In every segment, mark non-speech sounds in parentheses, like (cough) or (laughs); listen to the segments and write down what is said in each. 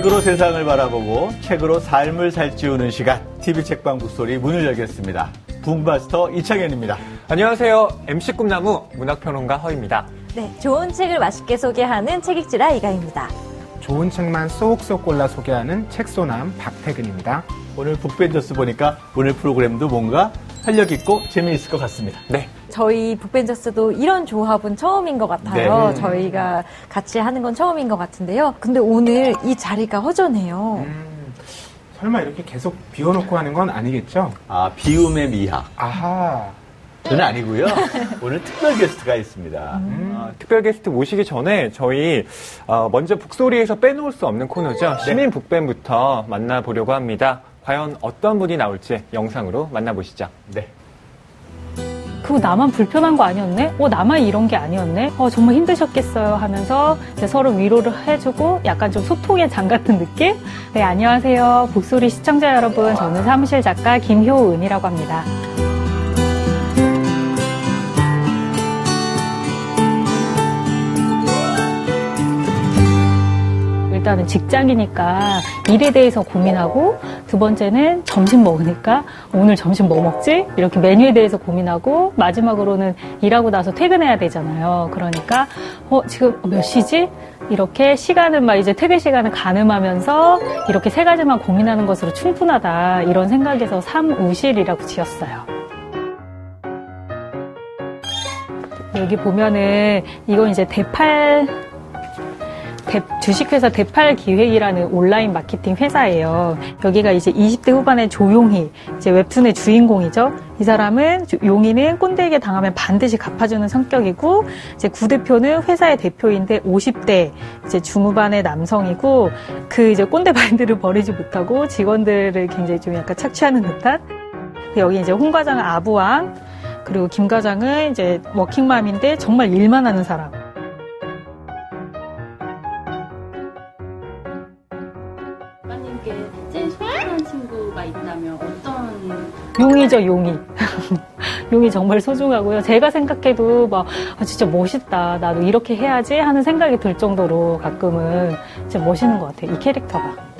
책으로 세상을 바라보고 책으로 삶을 살찌우는 시간 TV 책방 북소리 문을 열겠습니다. 붕바스터 이창현입니다. 안녕하세요. MC 꿈나무 문학평론가 허입니다. 네, 좋은 책을 맛있게 소개하는 책익지라 이가입니다. 좋은 책만 쏙쏙 골라 소개하는 책소남 박태근입니다. 오늘 북벤저스 보니까 오늘 프로그램도 뭔가 활력 있고 재미있을 것 같습니다. 네. 저희 북벤저스도 이런 조합은 처음인 것 같아요. 네. 저희가 같이 하는 건 처음인 것 같은데요. 근데 오늘 이 자리가 허전해요. 음, 설마 이렇게 계속 비워놓고 하는 건 아니겠죠? 아, 비움의 미학. 아하. 저는 아니고요. 오늘 특별 게스트가 있습니다. 아, 특별 게스트 모시기 전에 저희 어, 먼저 북소리에서 빼놓을 수 없는 코너죠. 시민 북밴부터 만나보려고 합니다. 과연 어떤 분이 나올지 영상으로 만나보시죠. 네. 그거 나만 불편한 거 아니었네? 어, 나만 이런 게 아니었네? 어, 정말 힘드셨겠어요 하면서 이제 서로 위로를 해주고 약간 좀 소통의 장 같은 느낌? 네, 안녕하세요. 북소리 시청자 여러분. 저는 사무실 작가 김효은이라고 합니다. 일단은 직장이니까 일에 대해서 고민하고 두 번째는 점심 먹으니까 오늘 점심 뭐 먹지? 이렇게 메뉴에 대해서 고민하고 마지막으로는 일하고 나서 퇴근해야 되잖아요. 그러니까 어 지금 몇 시지? 이렇게 시간을 막 이제 퇴근 시간을 가늠하면서 이렇게 세 가지만 고민하는 것으로 충분하다 이런 생각에서 삼우실이라고 지었어요. 여기 보면은 이건 이제 대팔 대- 주식회사 대팔 기획이라는 온라인 마케팅 회사예요. 여기가 이제 20대 후반의 조용희, 이제 웹툰의 주인공이죠. 이 사람은 주- 용희는 꼰대에게 당하면 반드시 갚아주는 성격이고, 이제 구 대표는 회사의 대표인데 50대 이제 중후반의 남성이고, 그 이제 꼰대 마인드를 버리지 못하고 직원들을 굉장히 좀 약간 착취하는 듯한. 여기 이제 홍 과장은 아부왕, 그리고 김 과장은 이제 워킹맘인데 정말 일만 하는 사람. 용이죠, 용이. 용이 정말 소중하고요. 제가 생각해도 막, 아, 진짜 멋있다. 나도 이렇게 해야지 하는 생각이 들 정도로 가끔은 진짜 멋있는 것 같아요. 이 캐릭터가.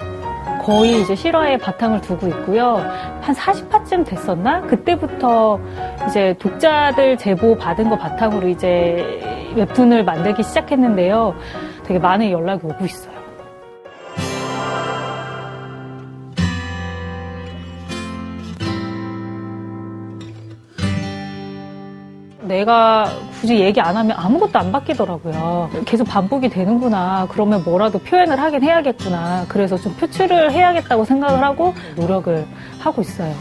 거의 이제 실화에 바탕을 두고 있고요. 한 40화쯤 됐었나? 그때부터 이제 독자들 제보 받은 거 바탕으로 이제 웹툰을 만들기 시작했는데요. 되게 많은 연락이 오고 있어요. 내가 굳이 얘기 안 하면 아무것도 안 바뀌더라고요. 계속 반복이 되는구나. 그러면 뭐라도 표현을 하긴 해야겠구나. 그래서 좀 표출을 해야겠다고 생각을 하고 노력을 하고 있어요.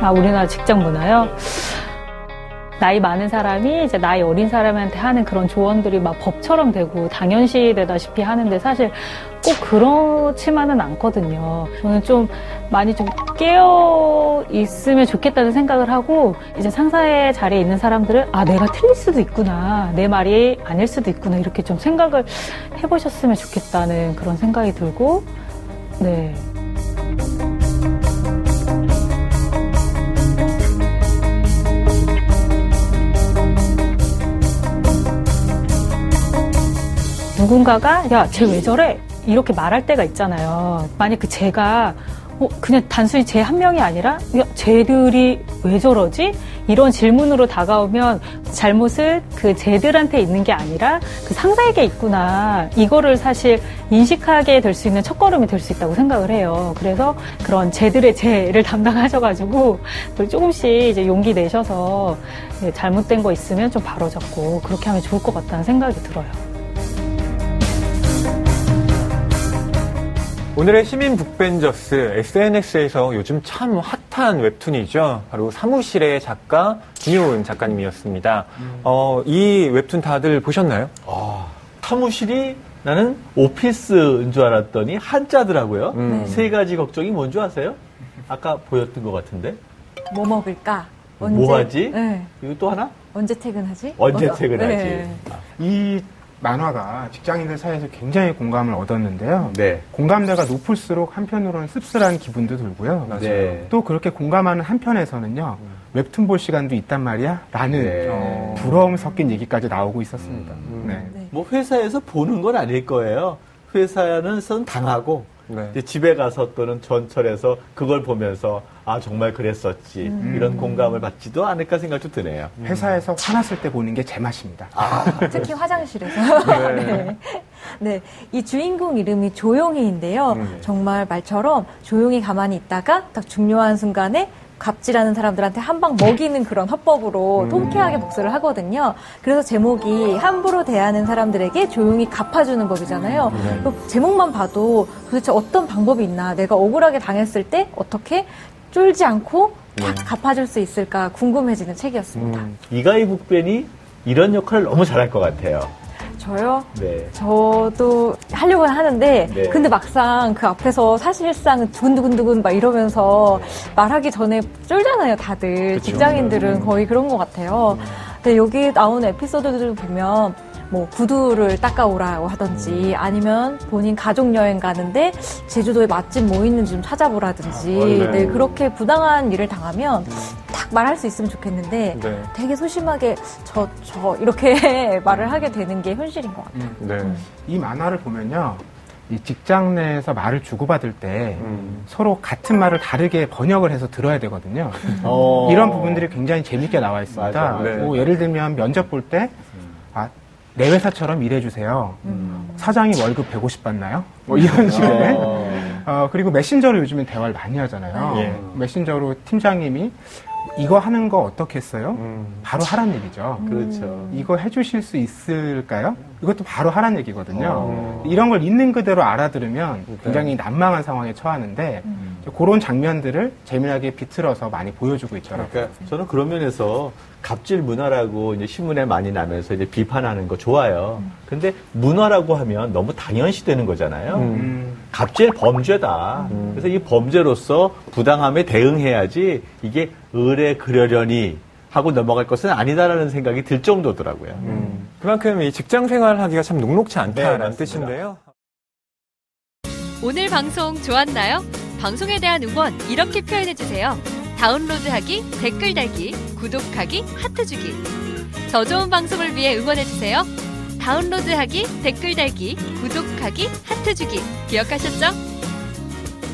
아, 우리나라 직장 문화요? 나이 많은 사람이 이제 나이 어린 사람한테 하는 그런 조언들이 막 법처럼 되고 당연시 되다시피 하는데 사실 꼭 그렇지만은 않거든요. 저는 좀 많이 좀 깨어 있으면 좋겠다는 생각을 하고 이제 상사의 자리에 있는 사람들은 아 내가 틀릴 수도 있구나 내 말이 아닐 수도 있구나 이렇게 좀 생각을 해보셨으면 좋겠다는 그런 생각이 들고 네. 누군가가 야, 쟤 왜 저래? 이렇게 말할 때가 있잖아요. 만약 그 쟤가 어, 그냥 단순히 쟤한 명이 아니라 야, 쟤들이 왜 저러지? 이런 질문으로 다가오면 잘못은 그 쟤들한테 있는 게 아니라 그 상사에게 있구나. 이거를 사실 인식하게 될 수 있는 첫걸음이 될 수 있다고 생각을 해요. 그래서 그런 쟤들의 쟤를 담당하셔가지고 또 조금씩 이제 용기 내셔서 예, 잘못된 거 있으면 좀 바로잡고 그렇게 하면 좋을 것 같다는 생각이 들어요. 오늘의 시민 북벤저스 SNS에서 요즘 참 핫한 웹툰이죠. 바로 사무실의 작가 김효은 작가님이었습니다. 어, 이 웹툰 다들 보셨나요? 아, 사무실이 나는 오피스인 줄 알았더니 한자더라고요. 음. 세 가지 걱정이 뭔 줄 아세요? 아까 보였던 것 같은데. 뭐 먹을까? 뭐 하지? 네. 그리고 또 하나? 언제 퇴근하지? 언제 어, 퇴근하지? 네. 이 만화가 직장인들 사이에서 굉장히 공감을 얻었는데요. 네. 공감대가 높을수록 한편으로는 씁쓸한 기분도 들고요. 네. 또 그렇게 공감하는 한편에서는요. 웹툰 볼 시간도 있단 말이야? 라는 네. 어, 부러움 섞인 얘기까지 나오고 있었습니다. 음. 네. 네. 뭐 회사에서 보는 건 아닐 거예요. 회사에서는 당하고 네. 이제 집에 가서 또는 전철에서 그걸 보면서 아 정말 그랬었지 이런 공감을 받지도 않을까 생각도 드네요. 회사에서 화났을 때 보는 게 제 맛입니다. 특히 화장실에서. (laughs) 네. 네. 이 주인공 이름이 조용히인데요. 음. 정말 말처럼 조용히 가만히 있다가 딱 중요한 순간에 갑질하는 사람들한테 한 방 먹이는 그런 화법으로 통쾌하게 복수를 하거든요. 그래서 제목이 함부로 대하는 사람들에게 조용히 갚아주는 법이잖아요. 그 제목만 봐도 도대체 어떤 방법이 있나, 내가 억울하게 당했을 때 어떻게 쫄지 않고 딱 갚아줄 수 있을까 궁금해지는 책이었습니다. 음. 이가희 북벤이 이런 역할을 너무 잘할 것 같아요. 저요? 네. 저도 하려고 하는데 네. 근데 막상 그 앞에서 사실상 두근두근두근 막 이러면서 말하기 전에 쫄잖아요 다들 직장인들은 거의 그런 것 같아요 근데 여기 나오는 에피소드들을 보면 뭐 구두를 닦아오라고 하든지 아니면 본인 가족 여행 가는데 제주도에 맛집 뭐 있는지 좀 찾아보라든지 원래. 네, 그렇게 부당한 일을 당하면 딱 말할 수 있으면 좋겠는데 네. 되게 소심하게 저저 이렇게 (laughs) 말을 하게 되는 게 현실인 것 같아요. 네. 이 만화를 보면요. 이 직장 내에서 말을 주고받을 때 음. 서로 같은 말을 다르게 번역을 해서 들어야 되거든요. (laughs) 어. 이런 부분들이 굉장히 재밌게 나와 있습니다. 맞아, 맞아. 뭐 예를 들면 면접 볼 때, 아, 내 회사처럼 일해주세요. 사장이 월급 150 받나요? 뭐 이런 식의. 어. 어, 그리고 메신저로 요즘엔 대화를 많이 하잖아요. 예. 메신저로 팀장님이 이거 하는 거 어떻게 했어요? 음. 바로 하란 얘기죠. 그렇죠. 이거 해주실 수 있을까요? 이것도 바로 하란 얘기거든요. 어. 이런 걸 있는 그대로 알아들으면 굉장히 난망한 상황에 처하는데 그런 장면들을 재미나게 비틀어서 많이 보여주고 있더라고요. 그러니까 저는 그런 면에서 갑질 문화라고 이제 신문에 많이 나면서 이제 비판하는 거 좋아요. 근데 문화라고 하면 너무 당연시 되는 거잖아요. 음, 갑질 범죄다. 그래서 이 범죄로서 부당함에 대응해야지 이게 의뢰 그러려니 하고 넘어갈 것은 아니다라는 생각이 들 정도더라고요. 음. 그만큼 이 직장 생활하기가 참 녹록치 네, 않다라는 맞습니다. 뜻인데요. 오늘 방송 좋았나요? 방송에 대한 응원 이렇게 표현해 주세요. 다운로드하기, 댓글 달기, 구독하기, 하트 주기. 더 좋은 방송을 위해 응원해 주세요. 다운로드하기, 댓글 달기, 구독하기, 하트 주기. 기억하셨죠?